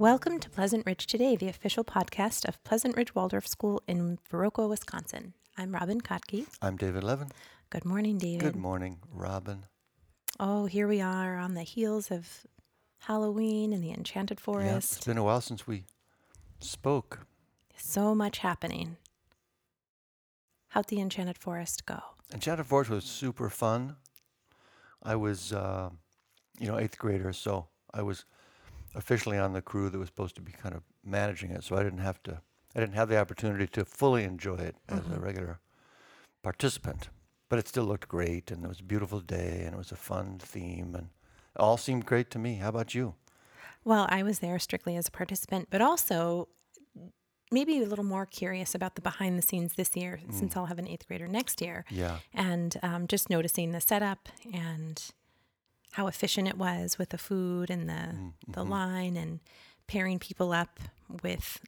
Welcome to Pleasant Ridge Today, the official podcast of Pleasant Ridge Waldorf School in Viroqua, Wisconsin. I'm Robin Kotke. I'm David Levin. Good morning, David. Good morning, Robin. Oh, here we are on the heels of Halloween and the Enchanted Yeah, Forest. it's been a while since we spoke. So much happening. How'd the Enchanted Forest go? Enchanted Forest was super fun. I was, uh, you know, eighth grader, so I was officially on the crew that was supposed to be kind of managing it. So I didn't have to, I didn't have the opportunity to fully enjoy it as a Mhm. regular participant. But it still looked great, and it was a beautiful day, and it was a fun theme, and it all seemed great to me. How about you? Well, I was there strictly as a participant, but also maybe a little more curious about the behind the scenes this year, since I'll have an eighth grader next year. Yeah. and um, just noticing the setup and how efficient it was with the food and the Mm, the mhm. line and pairing people up with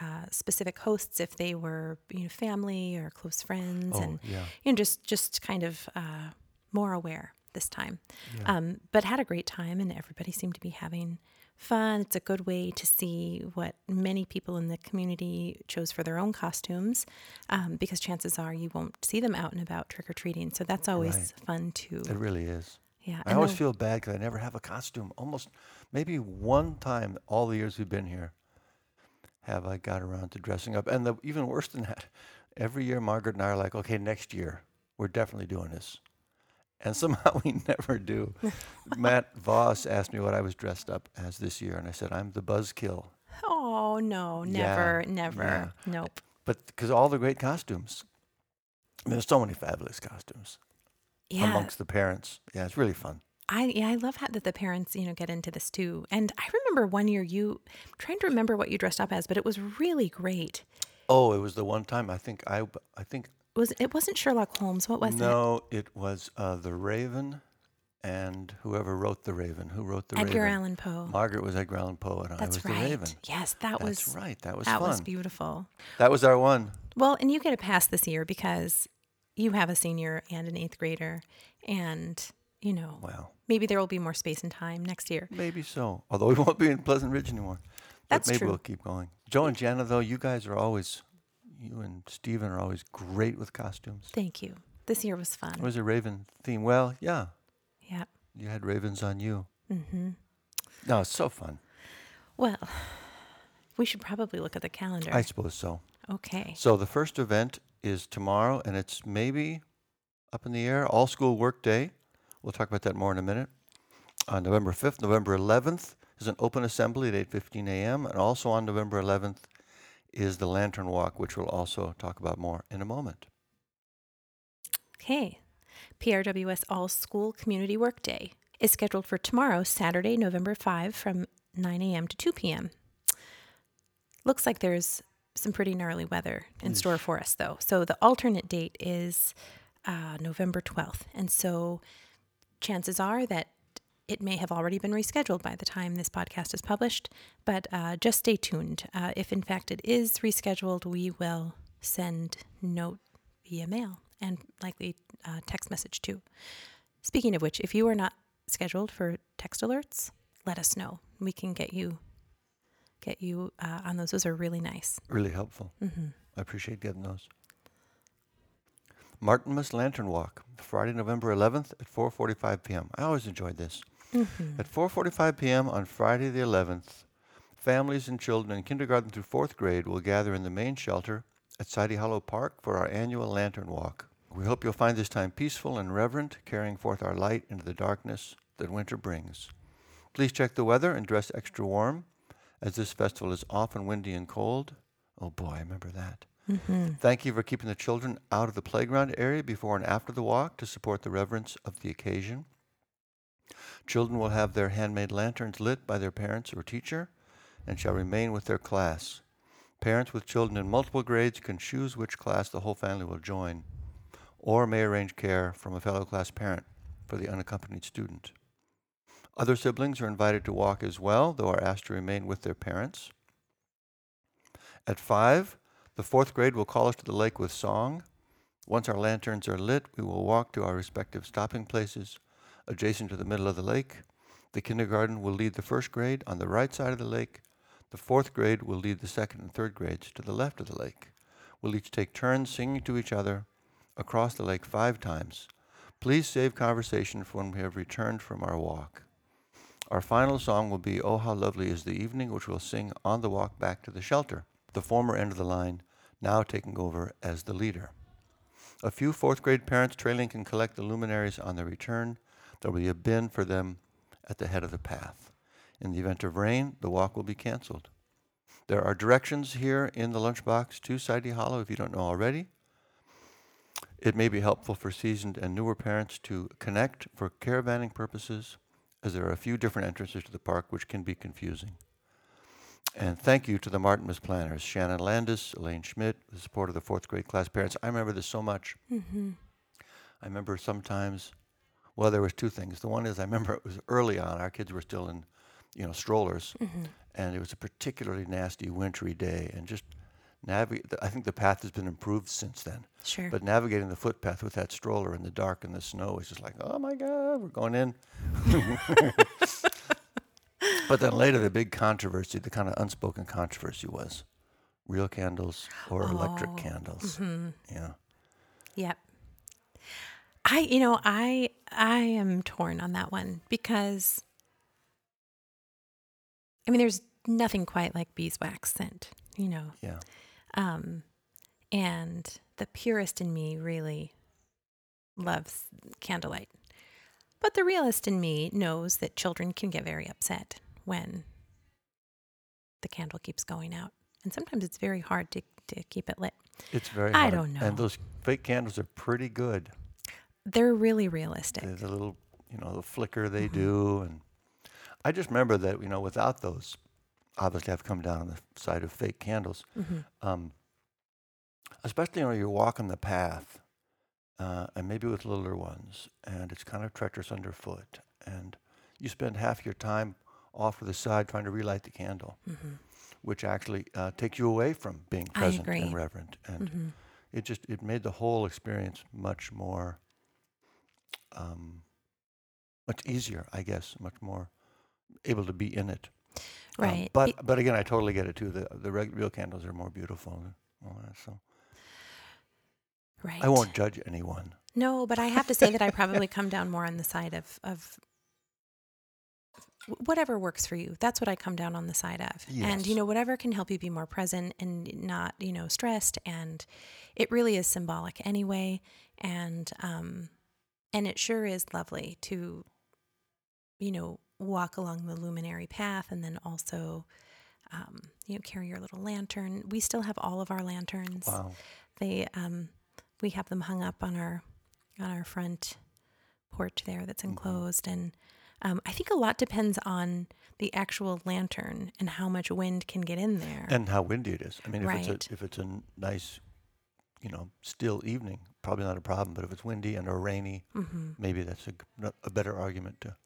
uh, specific hosts if they were you know family or close friends Oh, and yeah. you know just just kind of uh, more aware this time yeah. um, but had a great time and everybody seemed to be having fun it's a good way to see what many people in the community chose for their own costumes um, because chances are you won't see them out and about trick-or-treating so that's always Right. fun too It really is. Yeah I always the- feel bad because I never have a costume. Almost, maybe one time all the years we've been here, have I got around to dressing up. And the, even worse than that, every year Margaret and I are like, okay, next year we're definitely doing this, and somehow we never do. Matt Voss asked me what I was dressed up as this year, and I said I'm the Buzzkill. oh no Yeah, never never nope But because all the great costumes, I mean, there's so many fabulous costumes yeah amongst the parents. Yeah, it's really fun. I yeah, I love how that the parents, you know, get into this too. And I remember one year you I'm trying to remember what you dressed up as, but it was really great. Oh, it was the one time I think I I think It was it wasn't Sherlock Holmes. What was it? no, it was uh, the Raven, and whoever wrote the Raven. Who wrote the Edgar Raven? Allan Poe. Margaret was Edgar Allan Poe, and I That's was right. the Raven. Yes, that That's was right. That was that fun. was beautiful. that was our one. Well, and you get a pass this year because you have a senior and an eighth grader, and you know Wow, maybe there will be more space and time next year. maybe so. Although we won't be in Pleasant Ridge anymore. That's But maybe true. we'll keep going. Joe and Jana, though, you guys are always, you and Stephen are always great with costumes. Thank you. This year was fun. It was a Raven theme. Well, yeah, yeah. you had ravens on you. Mm-hmm. No, it's so fun. Well, we should probably look at the calendar. I suppose so. okay. So the first event is tomorrow, and it's maybe up in the air. All school work day. We'll talk about that more in a minute. On November 5th, November 11th is an open assembly at 8:15 a.m. And also on November 11th is the Lantern Walk, which we'll also talk about more in a moment. Okay. PRWS All School Community Work Day is scheduled for tomorrow, Saturday, November 5 from 9 a.m. to 2 p.m. Looks like there's some pretty gnarly weather in store for us, though. So the alternate date is uh, November 12th. And so chances are that it may have already been rescheduled by the time this podcast is published, but uh, just stay tuned. Uh, if in fact it is rescheduled, we will send note via mail and likely uh, text message too. Speaking of which, if you are not scheduled for text alerts, let us know. We can get you get you uh, on those. Those are really nice. Really helpful. Mm-hmm. I appreciate getting those. Martinmas Lantern Walk, Friday, November 11th at 4:45 p.m. I always enjoyed this. hmm At 4:45 p.m. on Friday the 11th, families and children in kindergarten through 4th grade will gather in the main shelter at Sidie Hollow Park for our annual lantern walk. We hope you'll find this time peaceful and reverent, carrying forth our light into the darkness that winter brings. Please check the weather and dress extra warm, as this festival is often windy and cold. Oh boy, I remember that. hmm Thank you for keeping the children out of the playground area before and after the walk to support the reverence of the occasion. Children will have their handmade lanterns lit by their parents or teacher and shall remain with their class. Parents with children in multiple grades can choose which class the whole family will join or may arrange care from a fellow class parent for the unaccompanied student. Other siblings are invited to walk as well, though are asked to remain with their parents. At 5, the fourth grade will call us to the lake with song. Once our lanterns are lit, we will walk to our respective stopping places adjacent to the middle of the lake. The kindergarten will lead the first grade on the right side of the lake. The fourth grade will lead the second and third grades to the left of the lake. We'll each take turns singing to each other across the lake five times. Please save conversation for when we have returned from our walk. Our final song will be Oh How Lovely is the Evening, which we'll sing on the walk back to the shelter, the former end of the line now taking over as the leader. A few fourth grade parents trailing can collect the luminaries on their return. There will be a bin for them at the head of the path. In the event of rain, the walk will be canceled. There are directions here in the lunchbox to Sidie Hollow if you don't know already. It may be helpful for seasoned and newer parents to connect for caravanning purposes, as there are a few different entrances to the park which can be confusing. And thank you to the Martinmas planners, Shannon Landis, Elaine Schmidt, the support of the fourth grade class parents. I remember this so much. Mm-hmm. I remember sometimes, well, there was two things. The one is I remember it was early on. Our kids were still in, you know, strollers, Mm-hmm. and it was a particularly nasty wintry day, and just I think the path has been improved since then. Sure. But navigating the footpath with that stroller in the dark and the snow is just like, oh my God, we're going in. but then later, the big controversy, the kind of unspoken controversy was real candles or electric Oh, candles. hmm Yeah. Yep. I you know, I I am torn on that one because I mean there's nothing quite like beeswax scent, you know. Yeah. Um and the purist in me really loves candlelight. But the realist in me knows that children can get very upset when the candle keeps going out. And sometimes it's very hard to, to keep it lit. It's very I hard. don't know. And those fake candles are pretty good. They're really realistic. The, the little, you know, the flicker they Mhm. do. And I just remember that, you know, without those, obviously I've come down on the side of fake candles. hmm Um, especially when you're walking the path, uh, and maybe with littler ones, and it's kind of treacherous underfoot, and you spend half your time off to the side trying to relight the candle, hmm which actually uh, takes you away from being present and reverent, and hmm it just it made the whole experience much more, um, much easier, I guess, much more able to be in it. Um, Right. but but again, I totally get it too. The the real candles are more beautiful. And all that, so. right. I won't judge anyone. No, but I have to say that I probably come down more on the side of of whatever works for you. That's what I come down on the side of. And you know, whatever can help you be more present and not, you know, stressed and it really is symbolic anyway and um and it sure is lovely to you know, walk along the luminary path and then also um, you know, carry your little lantern. We still have all of our lanterns Wow. they um we have them hung up on our on our front porch there that's Mhm. enclosed and um, I think a lot depends on the actual lantern and how much wind can get in there. And how windy it is. I mean, if Right. it's a if it's a nice, you know, still evening, probably not a problem. But if it's windy and or rainy, hmm maybe that's a, a better argument to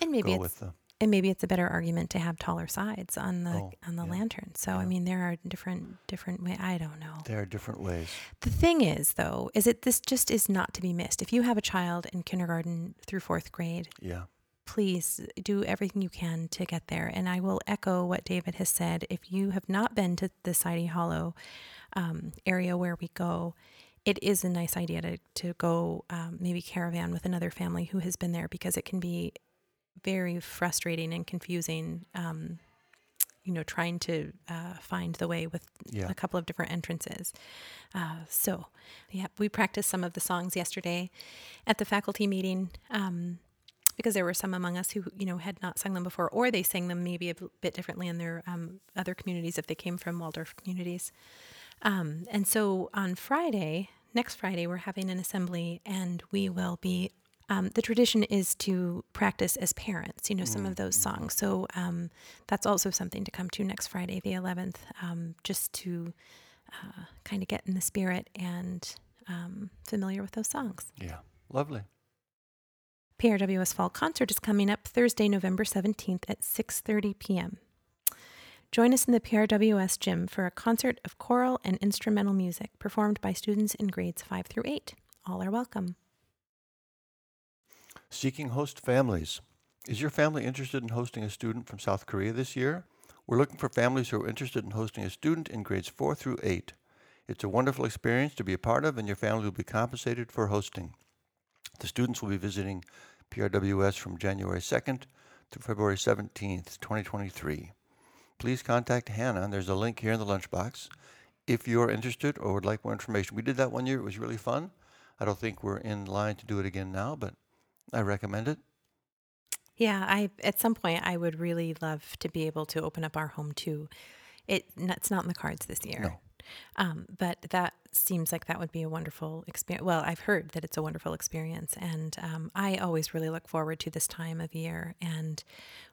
And maybe go it's with the. and maybe it's a better argument to have taller sides on the Oh, on the yeah. lantern. So I mean there are different different way I don't know. There are different ways. The thing is though is that this just is not to be missed. If you have a child in kindergarten through 4th grade Yeah. please do everything you can to get there. And I will echo what David has said. If you have not been to the Sidie Hollow um, area where we go, it is a nice idea to, to go um, maybe caravan with another family who has been there because it can be very frustrating and confusing. Um, you know, trying to uh, find the way with Yeah. a couple of different entrances. Uh, so, yeah, we practiced some of the songs yesterday at the faculty meeting um, because there were some among us who, you know, had not sung them before, or they sang them maybe a bit differently in their um, other communities if they came from Waldorf communities. Um, and so on Friday, next Friday, we're having an assembly, and we will be. Um, the tradition is to practice as parents, you know, some of those songs. So um, that's also something to come to next Friday, the 11th, um, just to uh, kind of get in the spirit and um, familiar with those songs. Yeah. Lovely. PRWS Fall Concert is coming up Thursday, November 17th at 6:30 p.m. Join us in the PRWS gym for a concert of choral and instrumental music performed by students in grades 5 through 8. All are welcome. Seeking host families. Is your family interested in hosting a student from South Korea this year? We're looking for families who are interested in hosting a student in grades 4 through 8. It's a wonderful experience to be a part of, and your family will be compensated for hosting. The students will be visiting PRWS from January 2nd through February 17th, 2023. Please contact Hannah, there's a link here in the lunchbox, if you're interested or would like more information. We did that one year, it was really fun. I don't think we're in line to do it again now, but I recommend it. Yeah, I at some point I would really love to be able to open up our home too. It it's not in the cards this year. No. Um, but that seems like that would be a wonderful experience. Well, I've heard that it's a wonderful experience, and um, I always really look forward to this time of year. And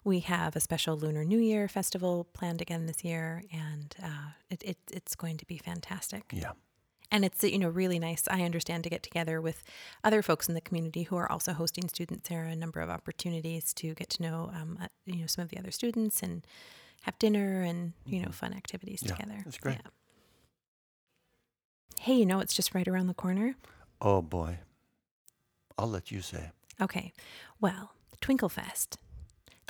we have a special Lunar New Year festival planned again this year, and uh, it, it, it's going to be fantastic. Yeah. And it's you know really nice. I understand to get together with other folks in the community who are also hosting students. There are a number of opportunities to get to know um, uh, you know some of the other students and have dinner and you know fun activities Mm-hmm. Yeah, together. that's great. Hey, you know it's just right around the corner. Oh boy. I'll let you say. Okay, well, Twinklefest.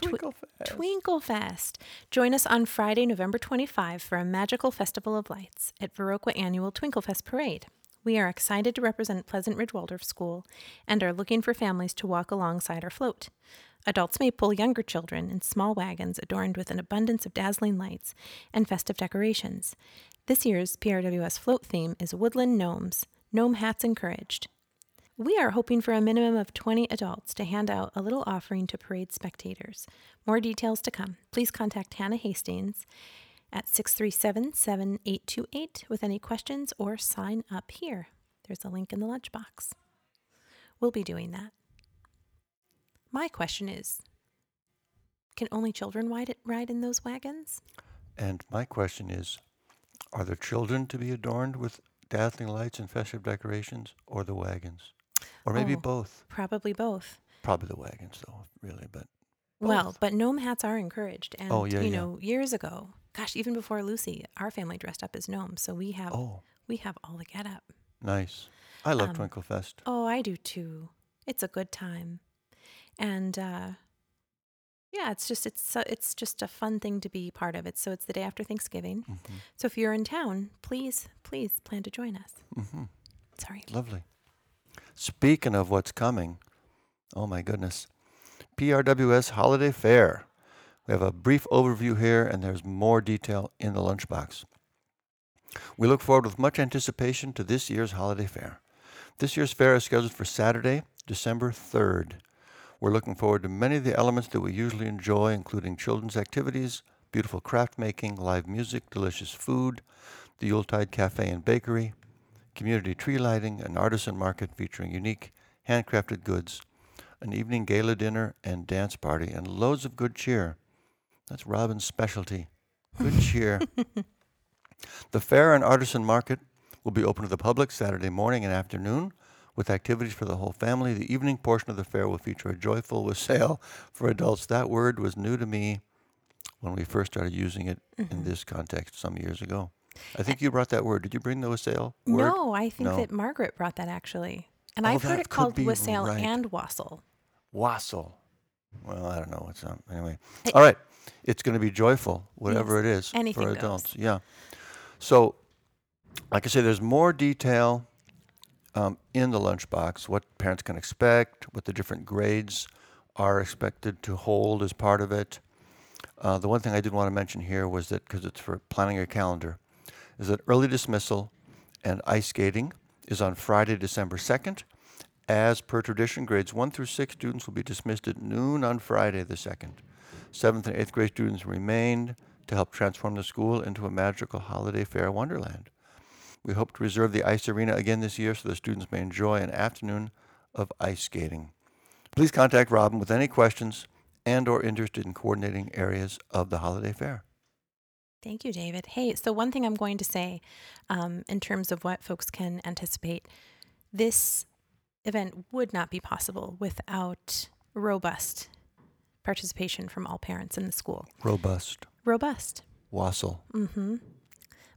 Twinklefest. Twinklefest. Join us on Friday, November 25 for a magical festival of lights at Viroqua Annual Twinklefest Parade. We are excited to represent Pleasant Ridge Waldorf School and are looking for families to walk alongside our float. Adults may pull younger children in small wagons adorned with an abundance of dazzling lights and festive decorations. This year's PRWS float theme is Woodland Gnomes, Gnome Hats Encouraged. We are hoping for a minimum of 20 adults to hand out a little offering to parade spectators. More details to come. Please contact Hannah Hastings at 637 7828 with any questions or sign up here. There's a link in the lunchbox. We'll be doing that. My question is Can only children ride, ride in those wagons? And my question is Are the children to be adorned with dazzling lights and festive decorations or the wagons? Or maybe Oh. both? Probably both. Probably the wagons, though, really, but Well, but gnome hats are encouraged. And, Oh, yeah, you yeah. know, years ago, gosh, even before Lucy, our family dressed up as gnomes. So we have oh, we have all the get up. nice. I love Um, Twinkle Fest. Oh, I do too. It's a good time. And uh yeah, it's just it's so- it's just a fun thing to be part of it. So it's the day after Thanksgiving. hmm So if you're in town, please please plan to join us. Mm-hmm. Sorry. Lovely. Speaking of what's coming, oh my goodness, PRWS Holiday Fair. We have a brief overview here, and there's more detail in the lunchbox. We look forward with much anticipation to this year's holiday fair. This year's fair is scheduled for Saturday, December 3rd. We're looking forward to many of the elements that we usually enjoy, including children's activities, beautiful craft making, live music, delicious food, the Yuletide Cafe and Bakery, community tree lighting, an artisan market featuring unique handcrafted goods, an evening gala dinner and dance party, and loads of good cheer. That's Robin's specialty. Good cheer. the fair and artisan market will be open to the public Saturday morning and afternoon with activities for the whole family. The evening portion of the fair will feature a joyful wassail for adults. That word was new to me when we first started using it in Mhm. this context some years ago. I think you brought that word. Did you bring the wassail word? No, I think No. that Margaret brought that actually. And Oh, I've heard it called wassail right. and wassail. Wassail. Well, I don't know what's up. Anyway, all right. It's going to be joyful, whatever it is anything for goes. adults. Yeah. So, like I say, there's more detail um, in the lunchbox. What parents can expect, what the different grades are expected to hold as part of it. Uh, the one thing I did want to mention here was that because it's for planning your calendar, is that early dismissal and ice skating is on Friday, December 2nd. As per tradition, grades 1 through 6 students will be dismissed at noon on Friday the 2nd. 7th and 8th grade students remained to help transform the school into a magical holiday fair wonderland. We hope to reserve the ice arena again this year so the students may enjoy an afternoon of ice skating. Please contact Robin with any questions and or interested in coordinating areas of the holiday fair. Thank you, David. Hey, so one thing I'm going to say um, in terms of what folks can anticipate this event would not be possible without robust participation from all parents in the school. Robust. Robust. Wassel. Mm-hmm.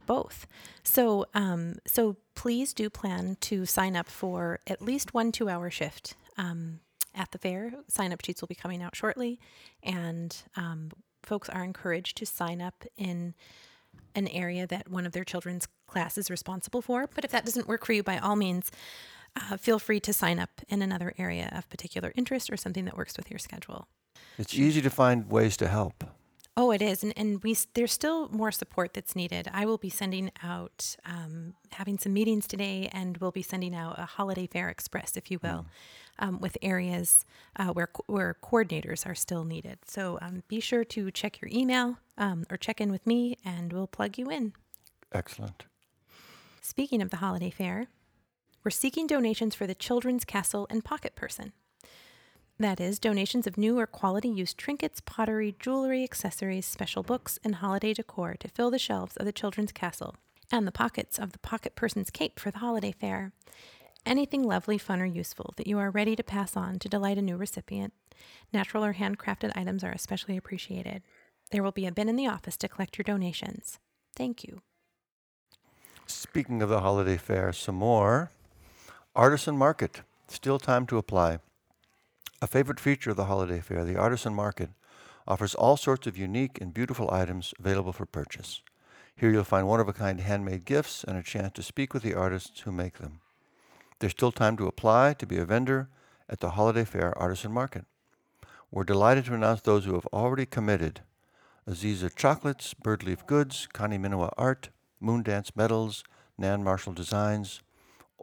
Both. So, um, so please do plan to sign up for at least one two-hour shift. Um, at the fair. Sign up sheets will be coming out shortly, and um, folks are encouraged to sign up in an area that one of their children's class is responsible for. But if that doesn't work for you, by all means, uh, feel free to sign up in another area of particular interest or something that works with your schedule. It's easy to find ways to help. Oh, it is, and and we there's still more support that's needed. I will be sending out, um, having some meetings today, and we'll be sending out a holiday fair express, if you will, um, with areas uh, where where coordinators are still needed. So um, be sure to check your email um, or check in with me, and we'll plug you in. Excellent. Speaking of the holiday fair, we're seeking donations for the Children's Castle and Pocket Person. That is, donations of new or quality used trinkets, pottery, jewelry, accessories, special books, and holiday decor to fill the shelves of the Children's Castle and the pockets of the Pocket Person's cape for the holiday fair. Anything lovely, fun, or useful that you are ready to pass on to delight a new recipient. Natural or handcrafted items are especially appreciated. There will be a bin in the office to collect your donations. Thank you. Speaking of the holiday fair, some more. Artisan Market. Still time to apply. A favorite feature of the holiday fair, the Artisan Market offers all sorts of unique and beautiful items available for purchase. Here you'll find one of a kind handmade gifts and a chance to speak with the artists who make them. There's still time to apply to be a vendor at the Holiday Fair Artisan Market. We're delighted to announce those who have already committed Aziza Chocolates, Birdleaf Goods, Connie Minowa Art, Moondance Metals, Nan Marshall Designs,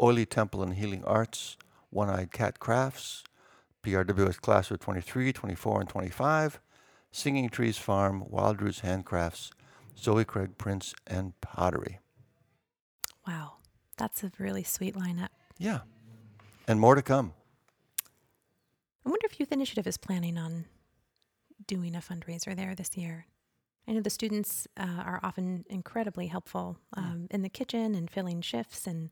Oily Temple and Healing Arts, One Eyed Cat Crafts, PRWS Class of 23, 24, and 25, Singing Trees Farm, Wild Roots Handcrafts, Zoe Craig Prince, and Pottery. Wow, that's a really sweet lineup. Yeah. And more to come. I wonder if Youth Initiative is planning on doing a fundraiser there this year. I know the students uh, are often incredibly helpful um, in the kitchen and filling shifts, and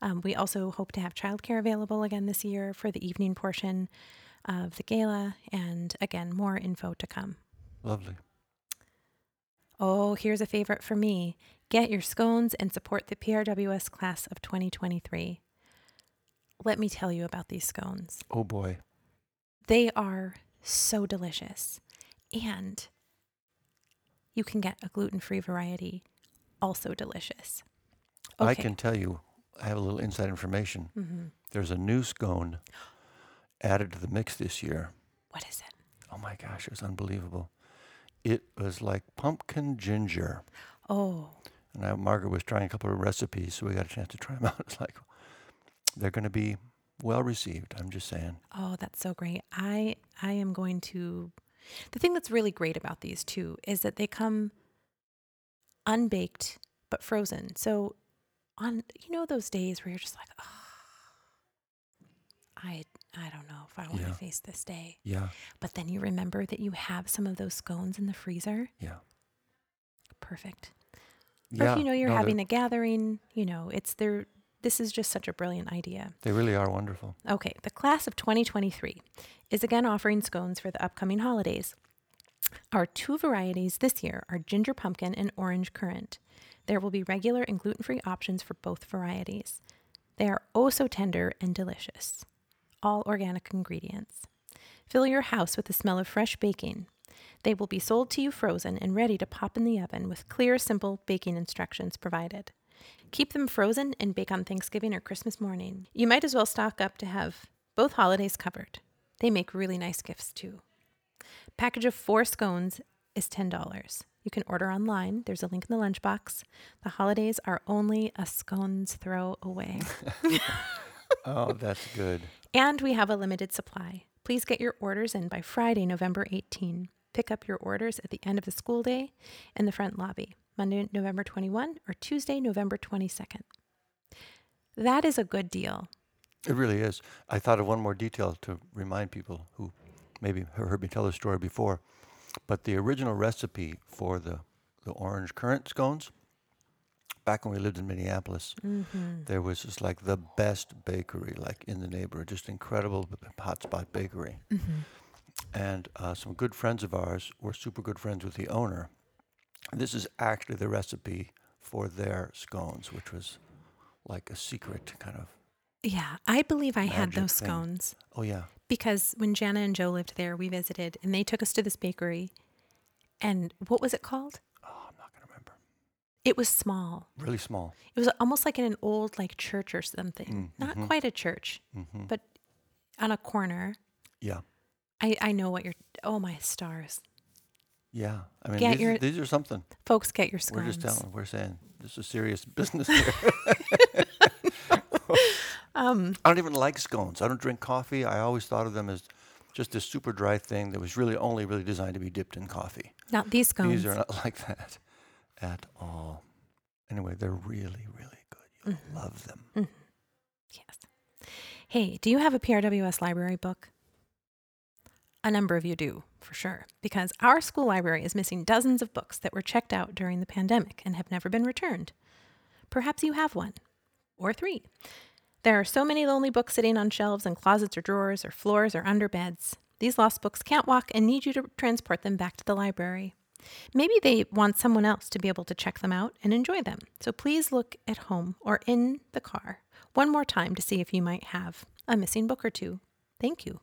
um, we also hope to have childcare available again this year for the evening portion of the gala. And again, more info to come. Lovely. Oh, here's a favorite for me. Get your scones and support the PRWS class of 2023. Let me tell you about these scones. Oh boy. They are so delicious. And you can get a gluten free variety, also delicious. I can tell you, I have a little inside information. hmm There's a new scone added to the mix this year. What is it? Oh my gosh, it was unbelievable. It was like pumpkin ginger. Oh, And I, Margaret was trying a couple of recipes, so we got a chance to try them out. It's like they're going to be well received. I'm just saying. oh, that's so great. I I am going to. The thing that's really great about these too is that they come unbaked but frozen. So on you know those days where you're just like, oh, I I don't know if I want to face this day. Yeah, But then you remember that you have some of those scones in the freezer. yeah, Perfect. Or yeah. if you know you're no, they're- having a gathering, you know, it's there. This is just such a brilliant idea. They really are wonderful. Okay, the class of 2023 is again offering scones for the upcoming holidays. Our two varieties this year are ginger pumpkin and orange currant. There will be regular and gluten free options for both varieties. They are oh so tender and delicious. All organic ingredients. Fill your house with the smell of fresh baking. They will be sold to you frozen and ready to pop in the oven with clear, simple baking instructions provided. Keep them frozen and bake on Thanksgiving or Christmas morning. You might as well stock up to have both holidays covered. They make really nice gifts too. Package of four scones is $10. You can order online. There's a link in the lunchbox. The holidays are only a scone's throw away. oh, that's good. And we have a limited supply. Please get your orders in by Friday, November 18. Pick up your orders at the end of the school day in the front lobby, Monday, November 21 or Tuesday, November 22nd. That is a good deal. It really is. I thought of one more detail to remind people who maybe have heard me tell the story before. But the original recipe for the, the orange currant scones, back when we lived in Minneapolis, Mm-hmm. there was just like the best bakery, like in the neighborhood, just incredible hotspot bakery. Mm-hmm. And uh, some good friends of ours were super good friends with the owner. This is actually the recipe for their scones, which was like a secret kind of. Yeah, I believe I had those thing. scones. Oh yeah, because when Jana and Joe lived there, we visited and they took us to this bakery. And what was it called? Oh, I'm not going to remember. It was small. Really small. It was almost like in an old like church or something. Mm, Not mhm. quite a church, hmm but on a corner. Yeah. I, I know what you're. Oh my stars, Yeah. I mean, Get these, your- are, these are something. folks, get your scones. We're just telling. We're saying this is serious business here. Um, I don't even like scones. I don't drink coffee. I always thought of them as just a super dry thing that was really only really designed to be dipped in coffee. not these scones. These are not like that at all. Anyway, they're really, really good. You'll Mm-hmm. love them. Yes. Hey, do you have a PRWS library book? A number of you do, for sure, because our school library is missing dozens of books that were checked out during the pandemic and have never been returned. Perhaps you have one, or three. There are so many lonely books sitting on shelves in closets or drawers or floors or under beds. These lost books can't walk and need you to transport them back to the library. Maybe they want someone else to be able to check them out and enjoy them. So please look at home or in the car one more time to see if you might have a missing book or two. Thank you.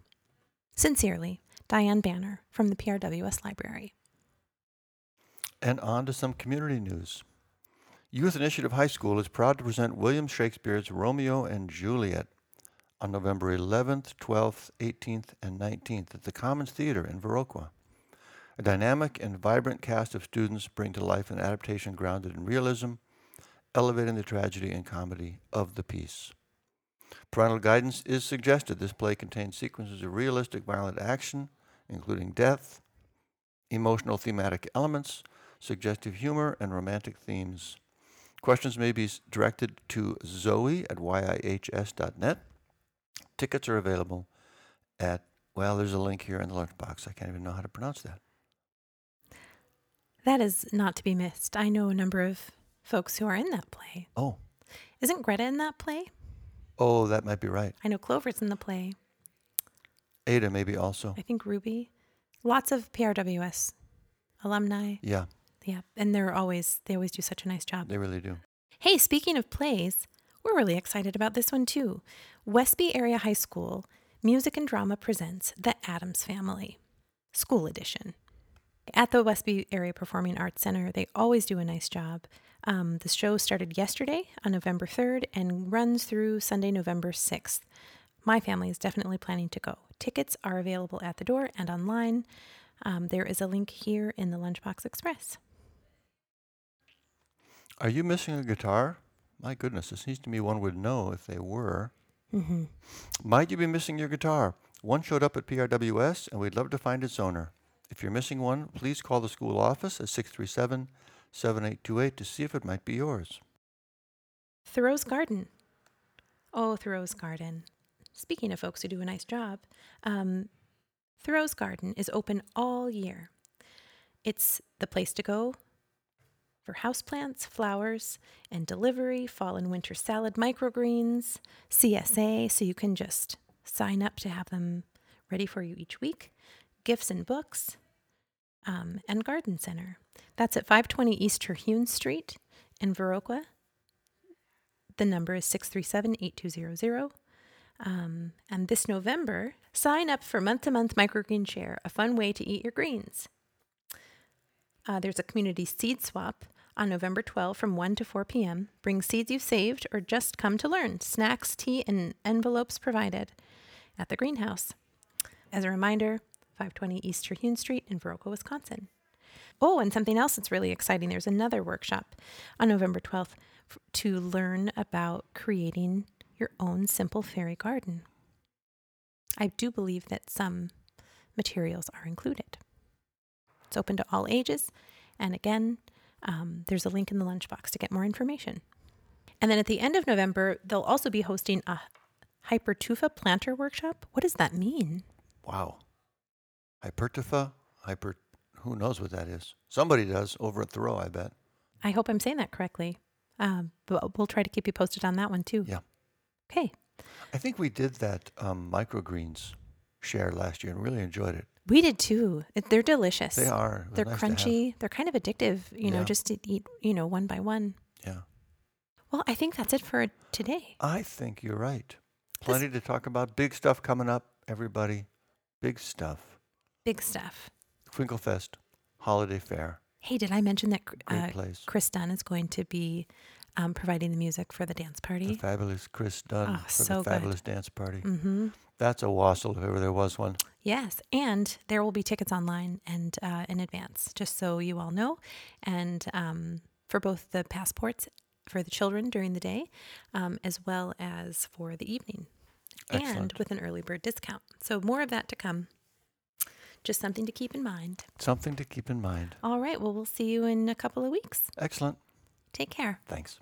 Sincerely, Diane Banner from the PRWS Library. And on to some community news. Youth Initiative High School is proud to present William Shakespeare's Romeo and Juliet on November 11th, 12th, 18th, and 19th at the Commons Theater in Viroqua. A dynamic and vibrant cast of students bring to life an adaptation grounded in realism, elevating the tragedy and comedy of the piece. Parental guidance is suggested. This play contains sequences of realistic violent action, including death, emotional thematic elements, suggestive humor, and romantic themes. Questions may be directed to Zoe at yihs.net. Tickets are available at, well, there's a link here in the lunchbox. I can't even know how to pronounce that. That is not to be missed. I know a number of folks who are in that play. Oh, Isn't Greta in that play? Oh, that might be right. I know Clover's in the play. Ada, maybe also. I think Ruby. Lots of PRWS alumni. Yeah, Yeah, and they're always they always do such a nice job. they really do. Hey, speaking of plays, we're really excited about this one too. Westby Area High School Music and Drama presents The Addams Family, School Edition. At the Westby Area Performing Arts Center, they always do a nice job. Um, the show started yesterday on November 3rd and runs through Sunday, November 6th. My family is definitely planning to go. Tickets are available at the door and online. Um, there is a link here in the Lunchbox Express. Are you missing a guitar? My goodness, it seems to me one would know if they were. Mm-hmm. Might you be missing your guitar? One showed up at PRWS, and we'd love to find its owner. If you're missing one, please call the school office at 637 7828 to see if it might be yours. Thoreau's Garden. Oh, Thoreau's Garden. Speaking of folks who do a nice job, um, Thoreau's Garden is open all year. It's the place to go for houseplants, flowers, and delivery, fall and winter salad, microgreens, CSA, so you can just sign up to have them ready for you each week, gifts and books, um, and garden center. That's at 520 East Terhune Street in Viroqua. The number is 637 8200. Um, and this November, sign up for month to month microgreen share, a fun way to eat your greens. Uh, there's a community seed swap on November 12 from 1 to 4 p.m. Bring seeds you've saved or just come to learn. Snacks, tea, and envelopes provided at the greenhouse. As a reminder, 520 East Terhune Street in Viroqua, Wisconsin. Oh, and something else that's really exciting there's another workshop on November 12th to learn about creating your own simple fairy garden. I do believe that some materials are included. It's open to all ages. And again, um, there's a link in the lunchbox to get more information. And then at the end of November, they'll also be hosting a Hypertufa planter workshop. What does that mean? Wow. Hypertropha? Hyper. Who knows what that is? Somebody does over at Thoreau, I bet. I hope I'm saying that correctly. Um, but we'll try to keep you posted on that one too. Yeah. Okay. I think we did that um, microgreens share last year and really enjoyed it. We did too. They're delicious. They are. They're nice crunchy. They're kind of addictive, you know, Yeah. just to eat, you know, one by one. Yeah. Well, I think that's it for today. I think you're right. Plenty to talk about. Big stuff coming up. everybody. Big stuff. Big stuff. Twinklefest Holiday Fair. Hey, did I mention that uh, place. Chris Dunn is going to be um, providing the music for the dance party? The fabulous Chris Dunn Oh, for so the good. fabulous dance party. Mm-hmm. That's a wassail if ever there was one. Yes, and there will be tickets online and uh, in advance, just so you all know, and um, for both the passports for the children during the day, um, as well as for the evening, and with an early bird discount. So more of that to come. Just something to keep in mind. Something to keep in mind. All right. Well, we'll see you in a couple of weeks. Excellent. Take care. Thanks.